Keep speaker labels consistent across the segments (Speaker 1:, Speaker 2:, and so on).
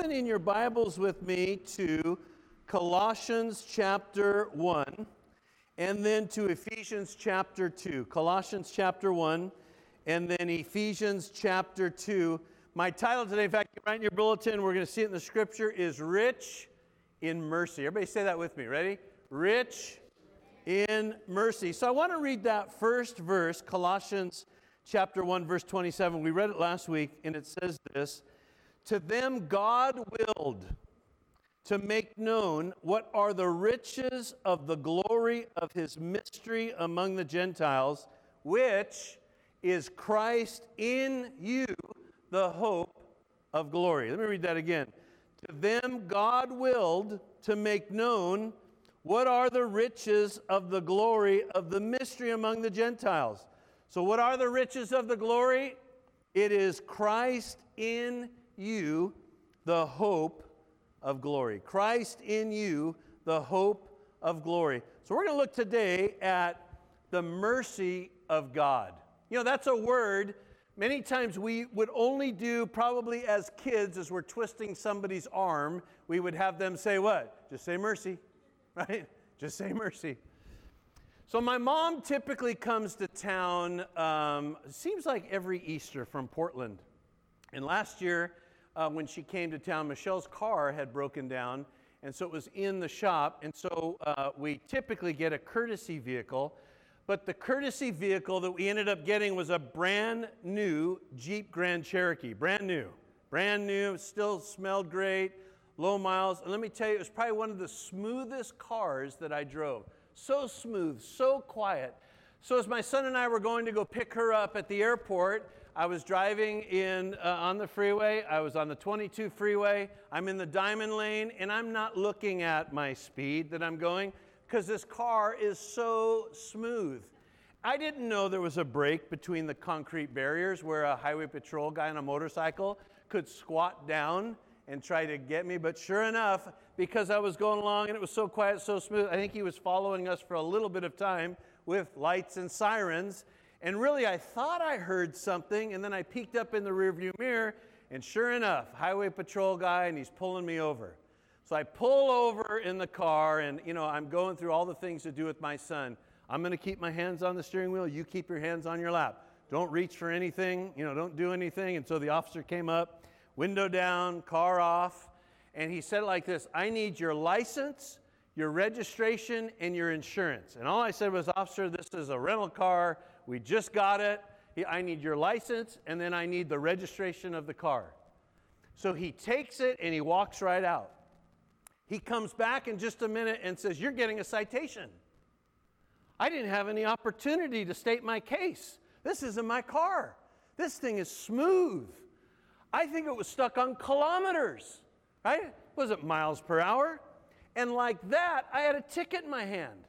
Speaker 1: open in your Bibles with me to Colossians chapter 1 and then to Ephesians chapter 2. Colossians chapter 1 and then Ephesians chapter 2. My title today, in fact, right in your bulletin, we're going to see it in the scripture, is Rich in Mercy. Everybody say that with me. Ready? Rich in mercy. So I want to read that first verse, Colossians chapter 1, verse 27. We read it last week, and it says this To them God willed to make known what are the riches of the glory of his mystery among the Gentiles, which is Christ in you, the hope of glory. Let me read that again. To them God willed to make known what are the riches of the glory of the mystery among the Gentiles. So, what are the riches of the glory? It is Christ in you, the hope of glory. Christ in you, the hope of glory. So, we're going to look today at the mercy of God. You know, that's a word many times we would only do, probably as kids, as we're twisting somebody's arm, we would have them say, What? Just say mercy, right? Just say mercy. So, my mom typically comes to town, um, seems like every Easter from Portland. And last year, uh, when she came to town, Michelle's car had broken down, and so it was in the shop. And so uh, we typically get a courtesy vehicle, but the courtesy vehicle that we ended up getting was a brand new Jeep Grand Cherokee, brand new, brand new, still smelled great, low miles. And let me tell you, it was probably one of the smoothest cars that I drove. So smooth, so quiet. So as my son and I were going to go pick her up at the airport, I was driving in uh, on the freeway. I was on the 22 freeway. I'm in the diamond lane, and I'm not looking at my speed that I'm going because this car is so smooth. I didn't know there was a break between the concrete barriers where a highway patrol guy on a motorcycle could squat down and try to get me. But sure enough, because I was going along and it was so quiet, so smooth, I think he was following us for a little bit of time with lights and sirens. And really, I thought I heard something, and then I peeked up in the rearview mirror, and sure enough, highway patrol guy, and he's pulling me over. So I pull over in the car, and you know, I'm going through all the things to do with my son. I'm going to keep my hands on the steering wheel. You keep your hands on your lap. Don't reach for anything. You know, don't do anything. And so the officer came up, window down, car off, and he said like this I need your license, your registration, and your insurance. And all I said was, Officer, this is a rental car. We just got it. I need your license, and then I need the registration of the car. So he takes it and he walks right out. He comes back in just a minute and says, You're getting a citation. I didn't have any opportunity to state my case. This isn't my car. This thing is smooth. I think it was stuck on kilometers, right? Was it miles per hour? And like that, I had a ticket in my hand.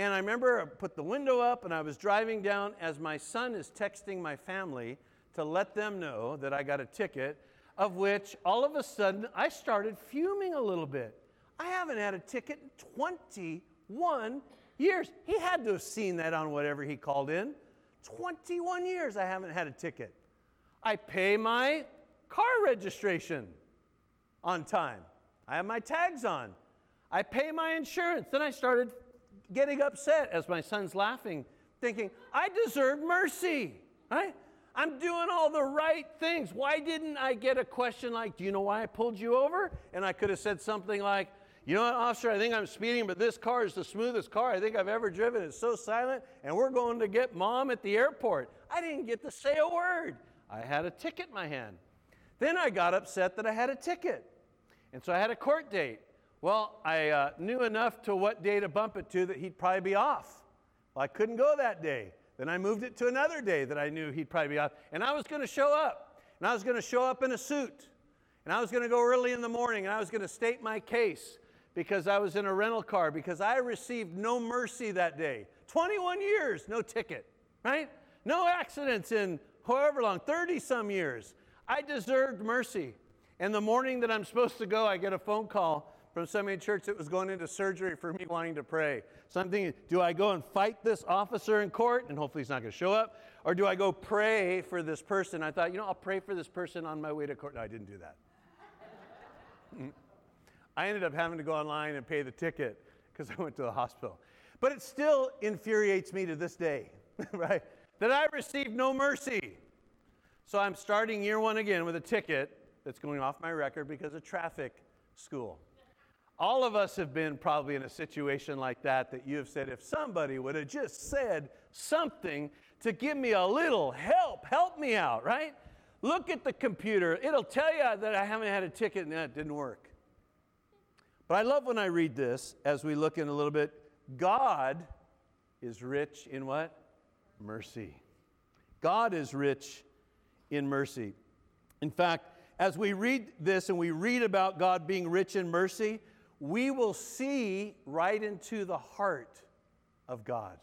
Speaker 1: And I remember I put the window up and I was driving down as my son is texting my family to let them know that I got a ticket, of which all of a sudden I started fuming a little bit. I haven't had a ticket in 21 years. He had to have seen that on whatever he called in. 21 years I haven't had a ticket. I pay my car registration on time. I have my tags on. I pay my insurance. Then I started getting upset as my son's laughing, thinking, I deserve mercy, right? I'm doing all the right things. Why didn't I get a question like, Do you know why I pulled you over? And I could have said something like, you know what, officer, I think I'm speeding, but this car is the smoothest car I think I've ever driven. It's so silent, and we're going to get mom at the airport. I didn't get to say a word. I had a ticket in my hand. Then I got upset that I had a ticket. And so I had a court date. Well, I uh, knew enough to what day to bump it to that he'd probably be off. Well, I couldn't go that day. Then I moved it to another day that I knew he'd probably be off. And I was going to show up. And I was going to show up in a suit. And I was going to go early in the morning and I was going to state my case because I was in a rental car because I received no mercy that day. 21 years, no ticket, right? No accidents in however long, 30 some years. I deserved mercy. And the morning that I'm supposed to go, I get a phone call from somebody in church that was going into surgery for me wanting to pray. So I'm thinking, do I go and fight this officer in court and hopefully he's not going to show up? Or do I go pray for this person? I thought, you know, I'll pray for this person on my way to court. No, I didn't do that. Mm. I ended up having to go online and pay the ticket because I went to the hospital. But it still infuriates me to this day, right? That I received no mercy. So I'm starting year one again with a ticket that's going off my record because of traffic school. All of us have been probably in a situation like that that you have said, if somebody would have just said something to give me a little help, help me out, right? Look at the computer. It'll tell you that I haven't had a ticket and that didn't work. But I love when I read this as we look in a little bit. God is rich in what? Mercy. God is rich in mercy. In fact, as we read this and we read about God being rich in mercy, we will see right into the heart of God.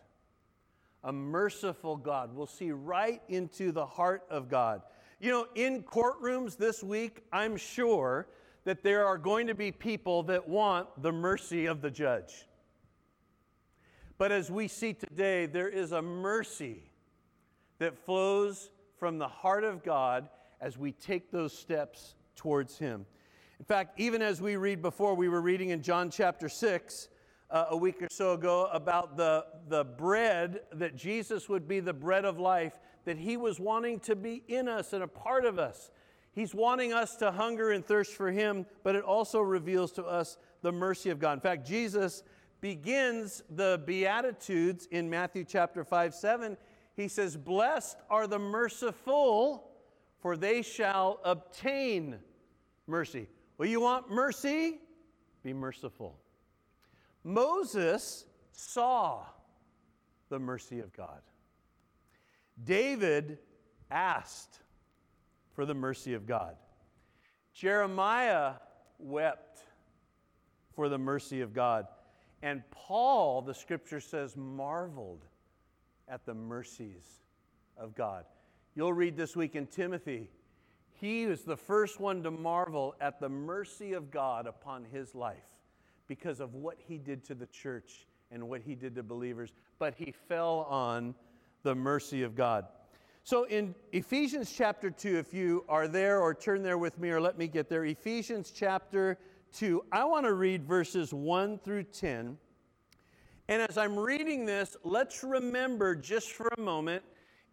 Speaker 1: A merciful God. We'll see right into the heart of God. You know, in courtrooms this week, I'm sure that there are going to be people that want the mercy of the judge. But as we see today, there is a mercy that flows from the heart of God as we take those steps towards Him. In fact, even as we read before, we were reading in John chapter 6 uh, a week or so ago about the, the bread, that Jesus would be the bread of life, that He was wanting to be in us and a part of us. He's wanting us to hunger and thirst for Him, but it also reveals to us the mercy of God. In fact, Jesus begins the Beatitudes in Matthew chapter 5 7. He says, Blessed are the merciful, for they shall obtain mercy. Well, you want mercy? Be merciful. Moses saw the mercy of God. David asked for the mercy of God. Jeremiah wept for the mercy of God. And Paul, the scripture says, marveled at the mercies of God. You'll read this week in Timothy. He was the first one to marvel at the mercy of God upon his life because of what he did to the church and what he did to believers. But he fell on the mercy of God. So in Ephesians chapter 2, if you are there or turn there with me or let me get there, Ephesians chapter 2, I want to read verses 1 through 10. And as I'm reading this, let's remember just for a moment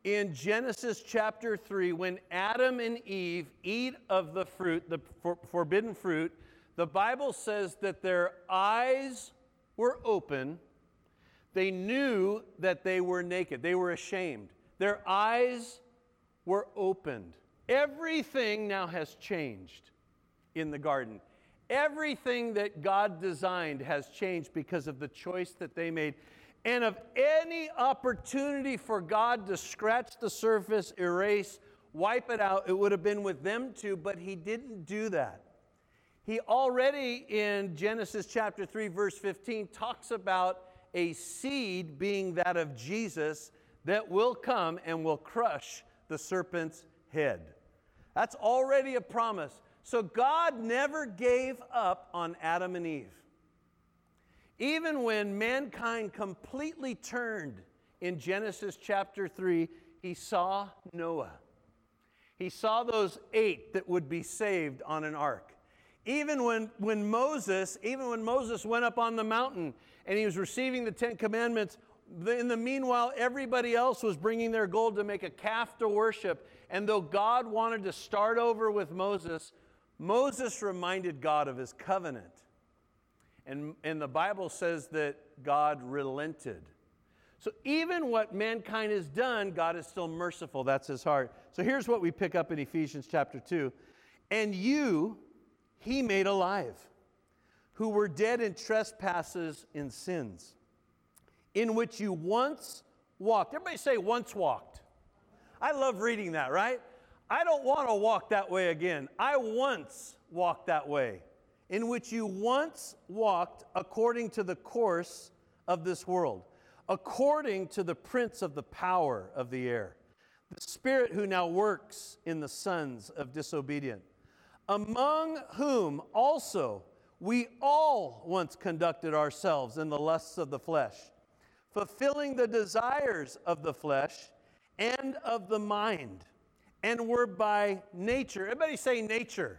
Speaker 1: in Genesis chapter 3, when Adam and Eve eat of the fruit, the for, forbidden fruit, the Bible says that their eyes were open. They knew that they were naked, they were ashamed. Their eyes were opened. Everything now has changed in the garden. Everything that God designed has changed because of the choice that they made. And of any opportunity for God to scratch the surface, erase, wipe it out, it would have been with them too, but He didn't do that. He already in Genesis chapter 3, verse 15, talks about a seed being that of Jesus that will come and will crush the serpent's head. That's already a promise. So God never gave up on Adam and Eve. Even when mankind completely turned in Genesis chapter 3, he saw Noah. He saw those eight that would be saved on an ark. Even when, when Moses, even when Moses went up on the mountain and he was receiving the Ten Commandments, in the meanwhile, everybody else was bringing their gold to make a calf to worship. And though God wanted to start over with Moses, Moses reminded God of his covenant. And, and the Bible says that God relented. So even what mankind has done, God is still merciful. That's his heart. So here's what we pick up in Ephesians chapter 2. And you he made alive, who were dead in trespasses and sins in which you once walked. Everybody say, once walked. I love reading that, right? I don't want to walk that way again. I once walked that way, in which you once walked according to the course of this world, according to the prince of the power of the air, the spirit who now works in the sons of disobedience, among whom also we all once conducted ourselves in the lusts of the flesh fulfilling the desires of the flesh and of the mind, and were by nature, everybody say nature.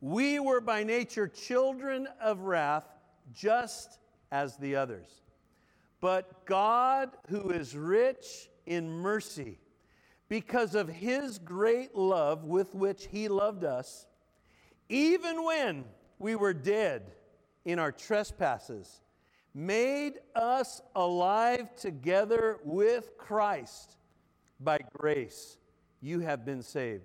Speaker 1: We were by nature children of wrath, just as the others. But God, who is rich in mercy, because of his great love with which he loved us, even when we were dead in our trespasses, made us alive together with Christ. By grace, you have been saved,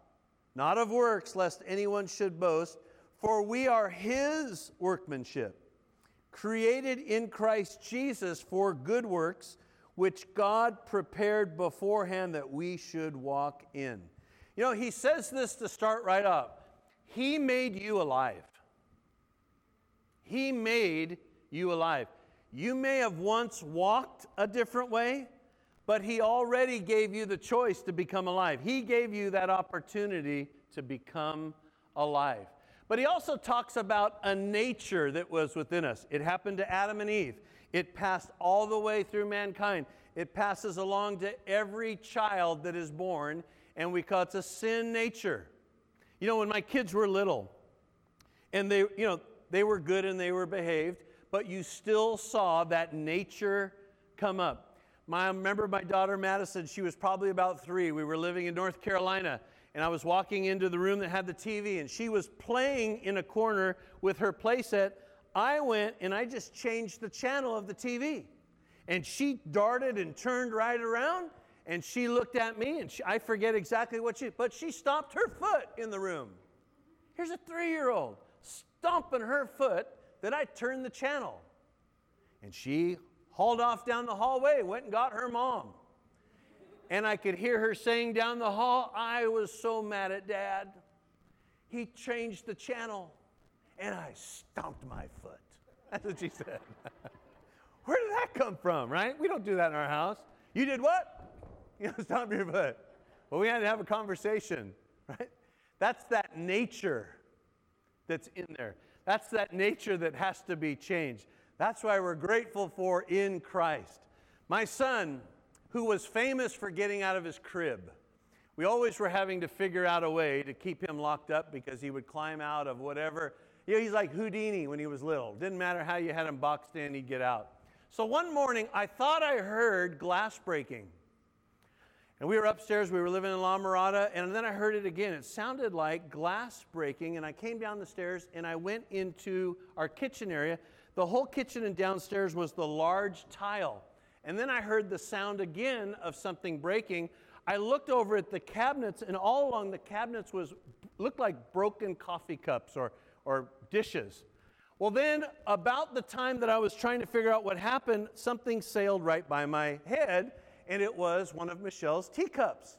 Speaker 1: not of works, lest anyone should boast. For we are his workmanship, created in Christ Jesus for good works, which God prepared beforehand that we should walk in. You know, he says this to start right up. He made you alive. He made you alive. You may have once walked a different way, but He already gave you the choice to become alive. He gave you that opportunity to become alive. But He also talks about a nature that was within us. It happened to Adam and Eve, it passed all the way through mankind. It passes along to every child that is born, and we call it a sin nature. You know, when my kids were little, and they, you know, they were good and they were behaved, but you still saw that nature come up. My, I remember my daughter Madison, she was probably about three. We were living in North Carolina, and I was walking into the room that had the TV, and she was playing in a corner with her playset. I went and I just changed the channel of the TV. And she darted and turned right around, and she looked at me, and she, I forget exactly what she, but she stomped her foot in the room. Here's a three year old stomping her foot that I turned the channel. And she hauled off down the hallway, went and got her mom. And I could hear her saying down the hall, I was so mad at dad. He changed the channel, and I stomped my foot. That's what she said. Where did that come from, right? We don't do that in our house. You did what? You know, stomp your foot. Well, we had to have a conversation, right? That's that nature that's in there. That's that nature that has to be changed. That's why we're grateful for in Christ. My son, who was famous for getting out of his crib, we always were having to figure out a way to keep him locked up because he would climb out of whatever. You know, he's like Houdini when he was little. Didn't matter how you had him boxed in, he'd get out. So one morning, I thought I heard glass breaking. And we were upstairs, we were living in La Mirada, and then I heard it again. It sounded like glass breaking, and I came down the stairs and I went into our kitchen area. The whole kitchen and downstairs was the large tile. And then I heard the sound again of something breaking. I looked over at the cabinets, and all along the cabinets was looked like broken coffee cups or, or dishes. Well, then, about the time that I was trying to figure out what happened, something sailed right by my head and it was one of Michelle's teacups.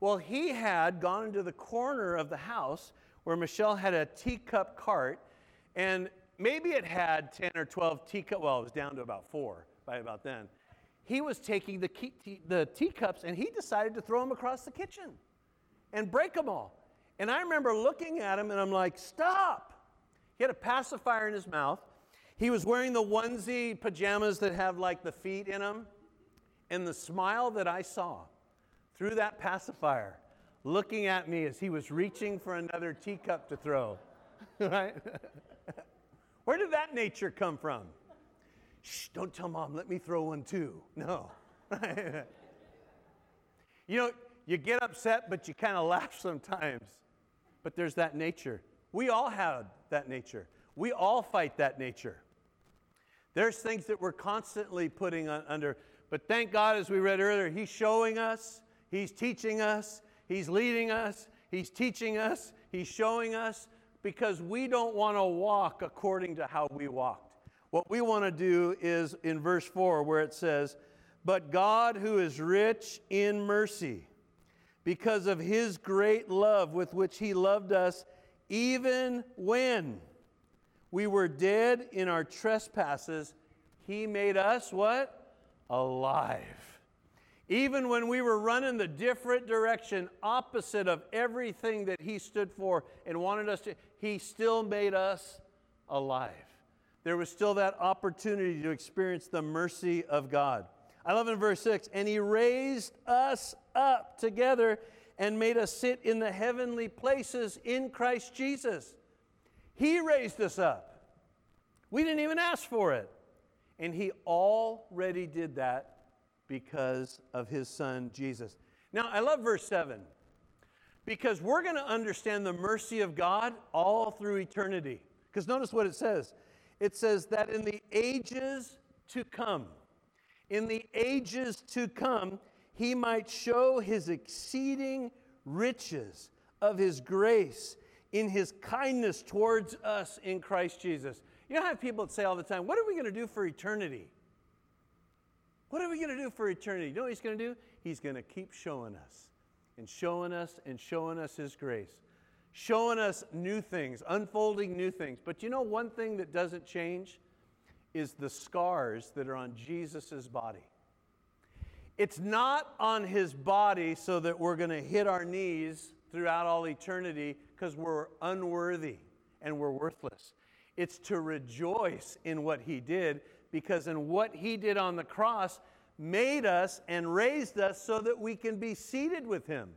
Speaker 1: Well, he had gone into the corner of the house where Michelle had a teacup cart, and maybe it had 10 or 12 teacups. Well, it was down to about four by about then. He was taking the, key, the teacups and he decided to throw them across the kitchen and break them all. And I remember looking at him and I'm like, stop. He had a pacifier in his mouth. He was wearing the onesie pajamas that have like the feet in them. And the smile that I saw through that pacifier, looking at me as he was reaching for another teacup to throw, right? Where did that nature come from? Shh, don't tell mom, let me throw one too. No. you know, you get upset, but you kind of laugh sometimes. But there's that nature. We all have that nature. We all fight that nature. There's things that we're constantly putting on, under. But thank God, as we read earlier, He's showing us, He's teaching us, He's leading us, He's teaching us, He's showing us, because we don't want to walk according to how we walked. What we want to do is in verse 4, where it says, But God, who is rich in mercy, because of his great love with which he loved us, even when we were dead in our trespasses, he made us what? Alive. Even when we were running the different direction, opposite of everything that he stood for and wanted us to, he still made us alive. There was still that opportunity to experience the mercy of God. I love in verse 6 and he raised us up together and made us sit in the heavenly places in Christ Jesus. He raised us up. We didn't even ask for it. And He already did that because of His Son, Jesus. Now, I love verse 7 because we're going to understand the mercy of God all through eternity. Because notice what it says it says that in the ages to come, in the ages to come, he might show his exceeding riches of his grace in his kindness towards us in Christ Jesus. You know, I have people that say all the time, What are we going to do for eternity? What are we going to do for eternity? You know what he's going to do? He's going to keep showing us and showing us and showing us his grace, showing us new things, unfolding new things. But you know, one thing that doesn't change is the scars that are on Jesus' body. It's not on his body so that we're going to hit our knees throughout all eternity because we're unworthy and we're worthless. It's to rejoice in what he did because in what he did on the cross made us and raised us so that we can be seated with him.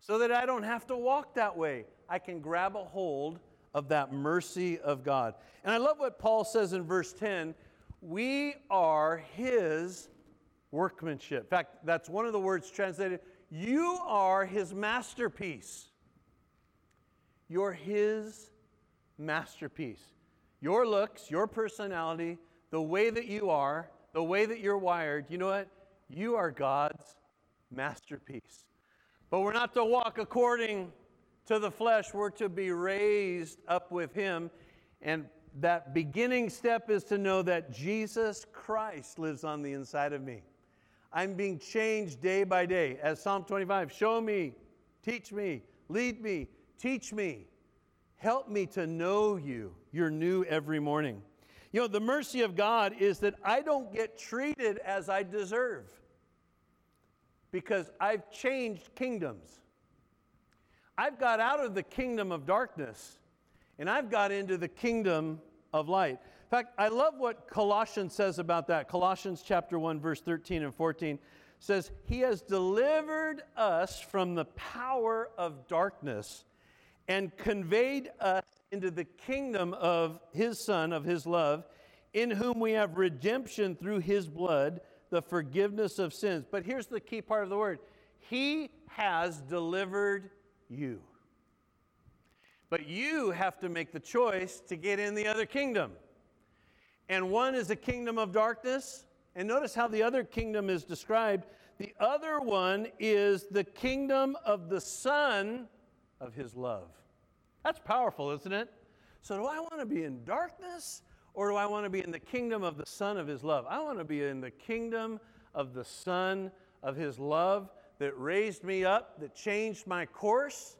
Speaker 1: So that I don't have to walk that way. I can grab a hold of that mercy of God. And I love what Paul says in verse 10 we are his workmanship. In fact, that's one of the words translated you are his masterpiece. You're his masterpiece. Your looks, your personality, the way that you are, the way that you're wired, you know what? You are God's masterpiece. But we're not to walk according to the flesh, we're to be raised up with him. And that beginning step is to know that Jesus Christ lives on the inside of me. I'm being changed day by day. As Psalm 25, show me, teach me, lead me, teach me. Help me to know you. You're new every morning. You know, the mercy of God is that I don't get treated as I deserve because I've changed kingdoms. I've got out of the kingdom of darkness and I've got into the kingdom of light In fact, I love what Colossians says about that. Colossians chapter 1 verse 13 and 14 says, "He has delivered us from the power of darkness and conveyed us into the kingdom of his son of his love, in whom we have redemption through his blood, the forgiveness of sins." But here's the key part of the word. He has delivered you. But you have to make the choice to get in the other kingdom and one is a kingdom of darkness. And notice how the other kingdom is described. The other one is the kingdom of the Son of His love. That's powerful, isn't it? So, do I want to be in darkness or do I want to be in the kingdom of the Son of His love? I want to be in the kingdom of the Son of His love that raised me up, that changed my course,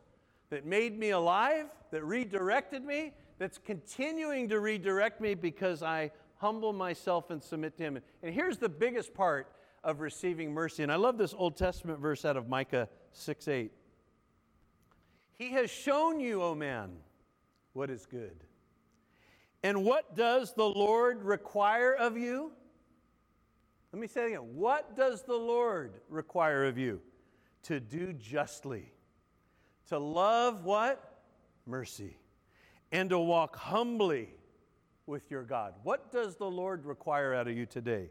Speaker 1: that made me alive, that redirected me, that's continuing to redirect me because I humble myself and submit to Him. And here's the biggest part of receiving mercy. And I love this Old Testament verse out of Micah 6 8. He has shown you, O man, what is good. And what does the Lord require of you? Let me say it again. What does the Lord require of you? To do justly. To love what? Mercy and to walk humbly with your God. What does the Lord require out of you today?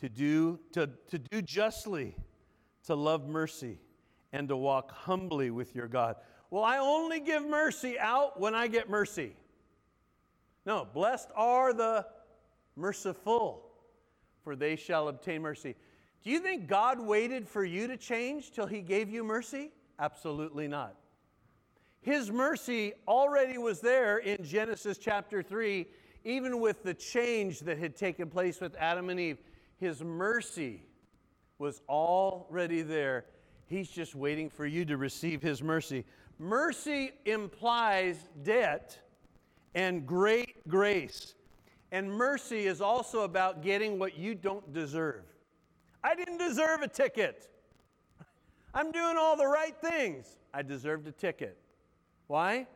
Speaker 1: To do, to, to do justly, to love mercy, and to walk humbly with your God. Well, I only give mercy out when I get mercy. No, blessed are the merciful, for they shall obtain mercy. Do you think God waited for you to change till he gave you mercy? Absolutely not. His mercy already was there in Genesis chapter 3, even with the change that had taken place with Adam and Eve. His mercy was already there. He's just waiting for you to receive His mercy. Mercy implies debt, and great grace. And mercy is also about getting what you don't deserve. I didn't deserve a ticket. I'm doing all the right things. I deserved a ticket. Why?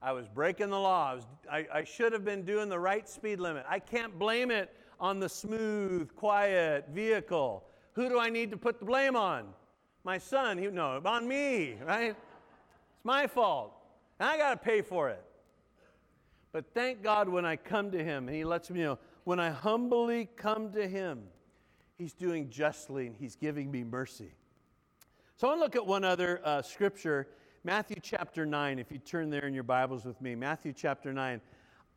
Speaker 1: I was breaking the law. I, was, I, I, should have been doing the right speed limit. I can't blame it on the smooth, quiet vehicle. Who do I need to put the blame on? My son. He, no, on me, right? It's my fault. And I got to pay for it. But thank God when I come to Him and He lets me know, when I humbly come to Him, He's doing justly and He's giving me mercy. So I want to look at one other uh, scripture Matthew chapter 9, if you turn there in your Bibles with me, Matthew chapter 9.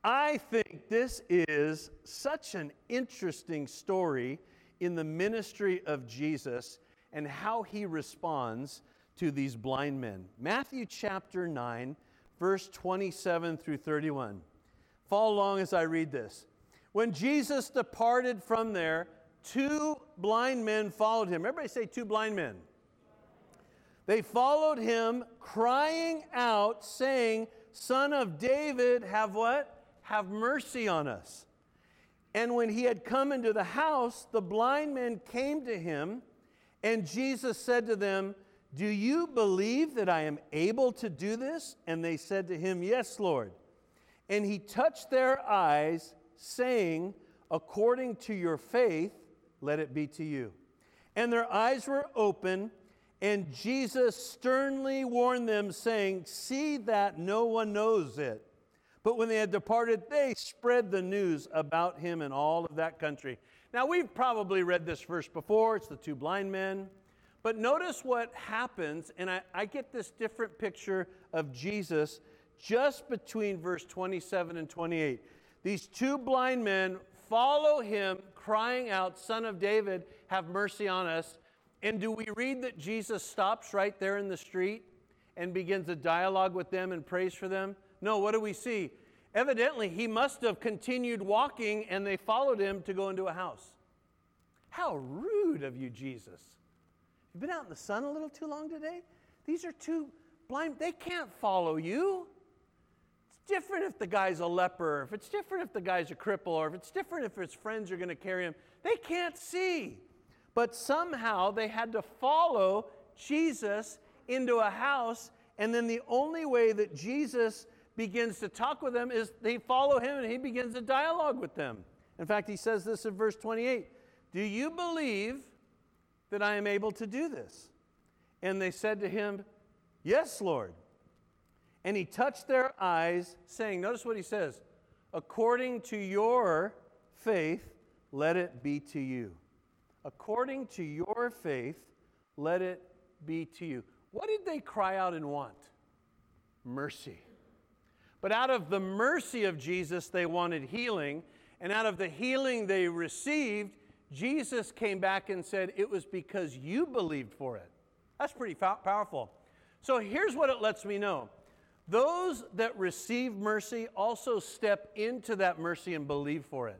Speaker 1: I think this is such an interesting story in the ministry of Jesus and how he responds to these blind men. Matthew chapter 9, verse 27 through 31. Follow along as I read this. When Jesus departed from there, two blind men followed him. Everybody say, two blind men. They followed him, crying out, saying, Son of David, have what? Have mercy on us. And when he had come into the house, the blind men came to him, and Jesus said to them, Do you believe that I am able to do this? And they said to him, Yes, Lord. And he touched their eyes, saying, According to your faith, let it be to you. And their eyes were open and Jesus sternly warned them, saying, See that no one knows it. But when they had departed, they spread the news about him in all of that country. Now, we've probably read this verse before. It's the two blind men. But notice what happens, and I, I get this different picture of Jesus just between verse 27 and 28. These two blind men follow him, crying out, Son of David, have mercy on us. And do we read that Jesus stops right there in the street and begins a dialogue with them and prays for them? No, what do we see? Evidently, he must have continued walking and they followed him to go into a house. How rude of you, Jesus. You've been out in the sun a little too long today? These are two blind, they can't follow you. It's different if the guy's a leper, if it's different if the guy's a cripple, or if it's different if his friends are going to carry him. They can't see. But somehow they had to follow Jesus into a house, and then the only way that Jesus begins to talk with them is they follow him and he begins a dialogue with them. In fact, he says this in verse 28 Do you believe that I am able to do this? And they said to him, Yes, Lord. And he touched their eyes, saying, Notice what he says, according to your faith, let it be to you according to your faith, let it be to you. What did they cry out and want? Mercy. But out of the mercy of Jesus, they wanted healing. And out of the healing they received, Jesus came back and said, It was because you believed for it. That's pretty powerful. So here's what it lets me know those that receive mercy also step into that mercy and believe for it.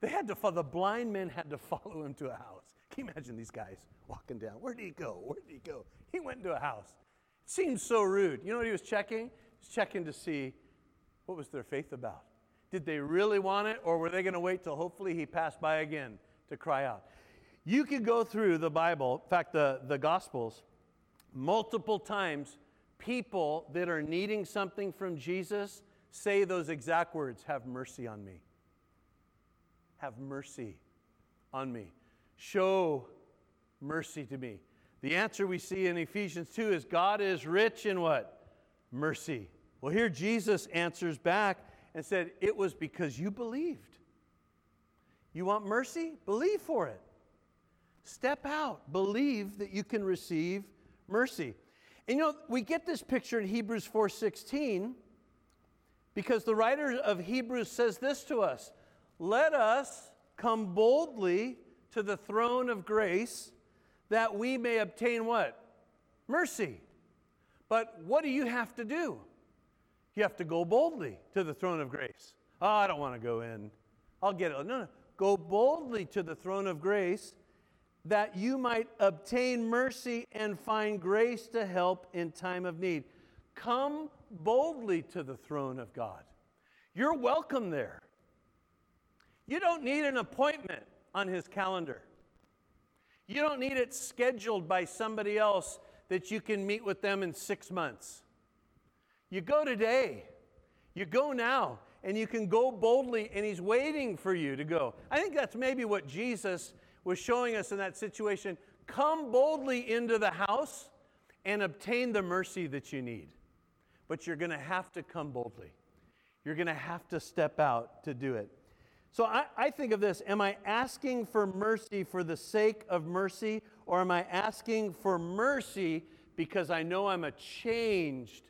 Speaker 1: They had to follow, the blind men had to follow him to a house. Can you imagine these guys walking down? Where did he go? Where did he go? He went into a house. Seems so rude. You know what he was checking? He was checking to see what was their faith about. Did they really want it, or were they going to wait till hopefully he passed by again to cry out? You could go through the Bible, in fact, the, the Gospels, multiple times. People that are needing something from Jesus say those exact words Have mercy on me have mercy on me. Show mercy to me. The answer we see in Ephesians 2 is God is rich in what? Mercy. Well, here Jesus answers back and said, It was because you believed. You want mercy? Believe for it. Step out. Believe that you can receive mercy. And you know, we get this picture in Hebrews 4:16 because the writer of Hebrews says this to us let us come boldly to the throne of grace that we may obtain what? Mercy. But what do you have to do? You have to go boldly to the throne of grace. Oh, I don't want to go in. I'll get it. No, no. Go boldly to the throne of grace that you might obtain mercy and find grace to help in time of need. Come boldly to the throne of God. You're welcome there. You don't need an appointment on his calendar. You don't need it scheduled by somebody else that you can meet with them in six months. You go today. You go now, and you can go boldly, and He's waiting for you to go. I think that's maybe what Jesus was showing us in that situation. Come boldly into the house and obtain the mercy that you need. But you're going to have to come boldly. You're going to have to step out to do it. So I, I, think of this Am I asking for mercy for the sake of mercy, or am I asking for mercy because I know I'm a changed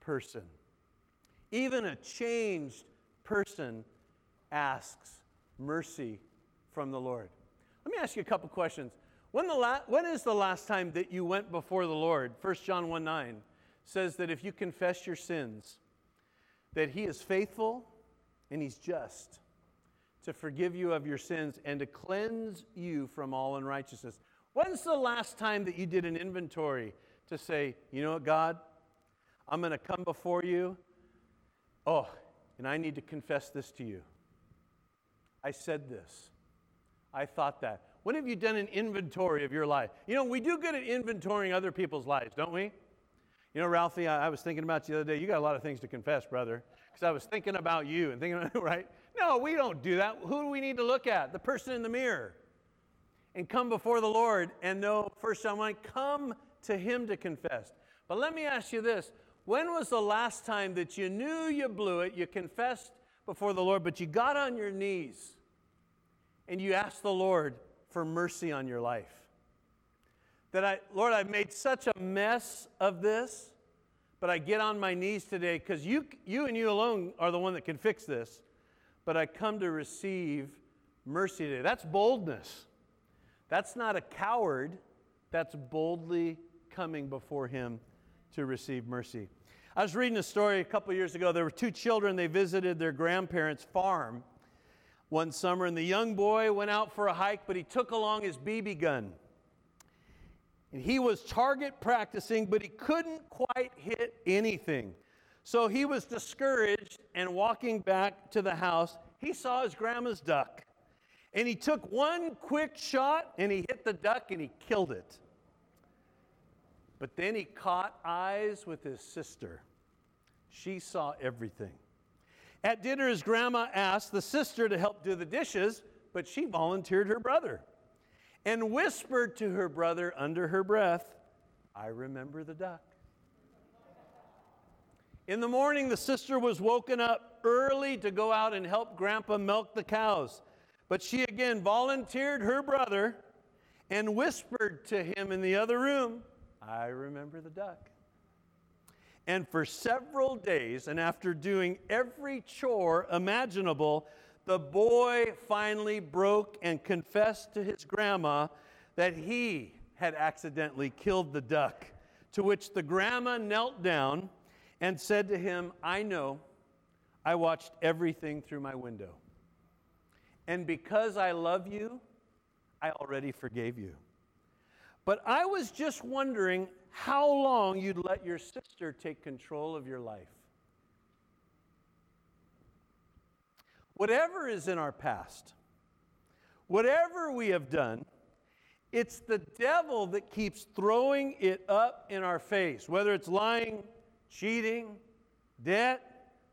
Speaker 1: person? Even a changed person asks mercy from the Lord. Let me ask you a couple questions. When, the la- when is the last time that you went before the Lord? 1 John 1 9 says that if you confess your sins, that He is faithful and He's just to forgive you of your sins and to cleanse you from all unrighteousness. When's the last time that you did an inventory to say, you know what, God, I'm going to come before you. Oh, and I need to confess this to you. I said this. I thought that. When have you done an inventory of your life? You know, we do good at inventorying other people's lives, don't we? You know, Ralphie, I, I was thinking about you the other day. You got a lot of things to confess, brother, because I was thinking about you and thinking, right? No, we don't do that. Who do we need to look at? The person in the mirror. And come before the Lord and know, first someone, come to Him to confess. But let me ask you this when was the last time that you knew you blew it, you confessed before the Lord, but you got on your knees and you asked the Lord for mercy on your life? That I, Lord, I've made such a mess of this, but I get on my knees today because you, you and you alone are the one that can fix this but I come to receive mercy today. That's boldness. That's not a coward, that's boldly coming before Him to receive mercy. I was reading a story a couple years ago. There were two children, they visited their grandparents' farm one summer, and the young boy went out for a hike, but he took along his BB gun. And he was target practicing, but he couldn't quite hit anything. So he was discouraged, and walking back to the house, he saw his grandma's duck. And he took one quick shot and he hit the duck and he killed it. But then he caught eyes with his sister. She saw everything. At dinner, his grandma asked the sister to help do the dishes, but she volunteered her brother and whispered to her brother under her breath, I remember the duck. In the morning, the sister was woken up early to go out and help Grandpa milk the cows. But she again volunteered her brother and whispered to him in the other room, I remember the duck. And for several days, and after doing every chore imaginable, the boy finally broke and confessed to his grandma that he had accidentally killed the duck. To which the grandma knelt down and said to him, I know I watched everything through my window. And because I love you, I already forgave you. But I was just wondering how long you'd let your sister take control of your life. Whatever is in our past, whatever we have done, it's the devil that keeps throwing it up in our face, whether it's lying cheating, debt,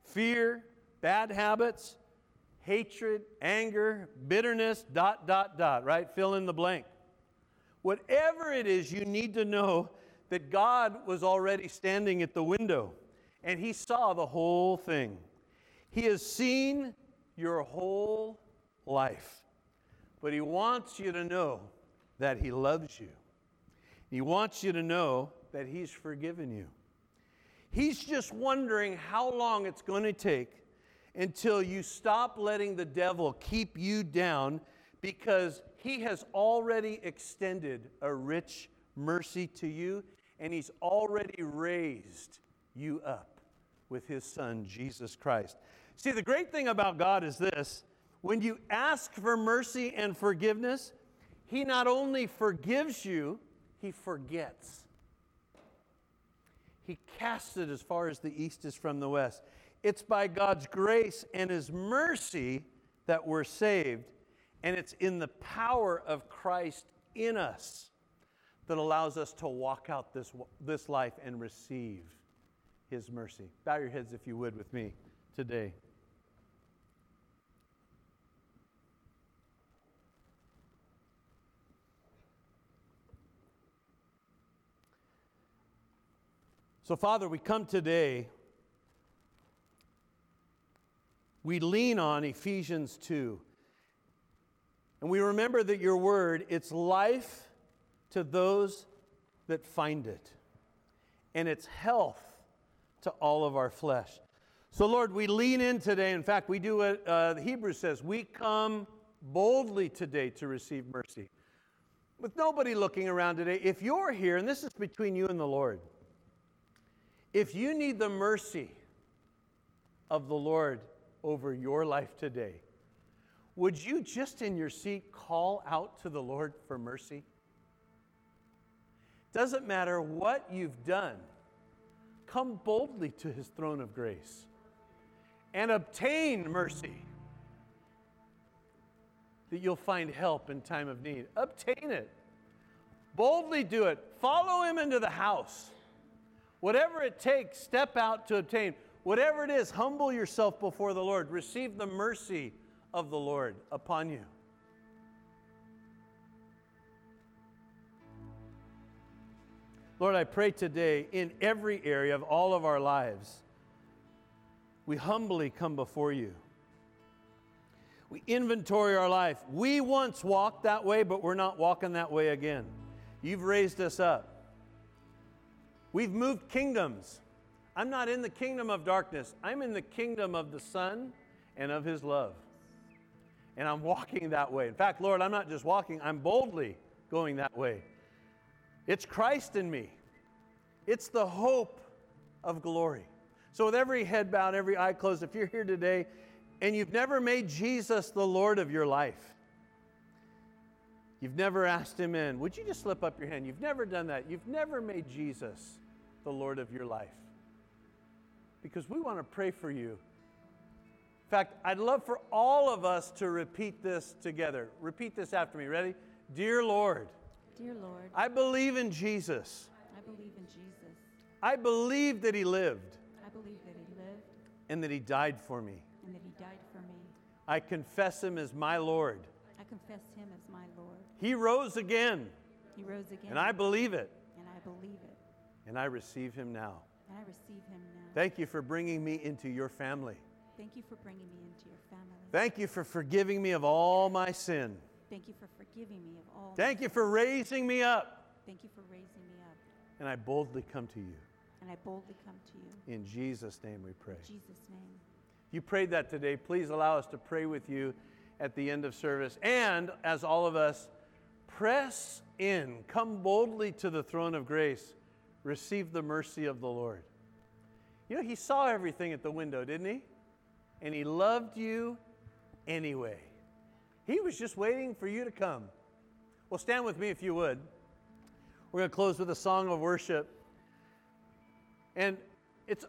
Speaker 1: fear, bad habits, hatred, anger, bitterness, dot, dot, dot, right? Fill in the blank. Whatever it is, you need to know that God was already standing at the window and He saw the whole thing. He has seen your whole life, but He wants you to know that He loves you. He wants you to know that He's forgiven you. He's just wondering how long it's going to take until you stop letting the devil keep you down because he has already extended a rich mercy to you and he's already raised you up with his son, Jesus Christ. See, the great thing about God is this when you ask for mercy and forgiveness, he not only forgives you, he forgets. He casts it as far as the east is from the west. It's by God's grace and His mercy that we're saved, and it's in the power of Christ in us that allows us to walk out this, this life and receive His mercy. Bow your heads, if you would, with me today. So, Father, we come today, we lean on Ephesians 2. And we remember that your word, it's life to those that find it, and it's health to all of our flesh. So, Lord, we lean in today. In fact, we do what uh, the Hebrew says we come boldly today to receive mercy. With nobody looking around today, if you're here, and this is between you and the Lord, if you need the mercy of the Lord over your life today, would you just in your seat call out to the Lord for mercy? Doesn't matter what you've done, come boldly to his throne of grace and obtain mercy that you'll find help in time of need. Obtain it. Boldly do it. Follow him into the house. Whatever it takes, step out to obtain. Whatever it is, humble yourself before the Lord. Receive the mercy of the Lord upon you. Lord, I pray today in every area of all of our lives, we humbly come before you. We inventory our life. We once walked that way, but we're not walking that way again. You've raised us up. We've moved kingdoms. I'm not in the kingdom of darkness, I'm in the kingdom of the Son and of His love. And I'm walking that way. In fact, Lord, I'm not just walking, I'm boldly going that way. It's Christ in me, it's the hope of glory. So, with every head bowed, every eye closed, if you're here today and you've never made Jesus the Lord of your life, you've never asked Him in, would you just slip up your hand? You've never done that. You've never made Jesus the Lord of your life. Because we want to pray for you. In fact, I'd love for all of us to repeat this together. Repeat this after me. Ready? Dear Lord,
Speaker 2: Dear Lord,
Speaker 1: I believe in Jesus.
Speaker 2: I believe in Jesus.
Speaker 1: I believe that he lived
Speaker 2: I believe that he lived
Speaker 1: and that he died for me.
Speaker 2: and that he died for me.
Speaker 1: I confess him as my Lord.
Speaker 2: I confess him as my Lord.
Speaker 1: He rose again,
Speaker 2: He rose again.
Speaker 1: and I believe it,
Speaker 2: and I believe it.
Speaker 1: And I receive him now.
Speaker 2: And I receive him now.
Speaker 1: Thank you for bringing me into your family.
Speaker 2: Thank you for bringing me into your family.
Speaker 1: Thank you for forgiving me of all my sin.
Speaker 2: Thank you for forgiving me of all.
Speaker 1: Thank you for raising me up,
Speaker 2: Thank you for raising me up.
Speaker 1: and I boldly come to you.
Speaker 2: And I boldly come to you.
Speaker 1: In Jesus' name we pray.
Speaker 2: In Jesus' name.
Speaker 1: You prayed that today. Please allow us to pray with you at the end of service. And as all of us press in, come boldly to the throne of grace, receive the mercy of the Lord. You know, He saw everything at the window, didn't He? And He loved you anyway. He was just waiting for you to come. Well, stand with me if you would. We're going to close with a song of worship. And it's.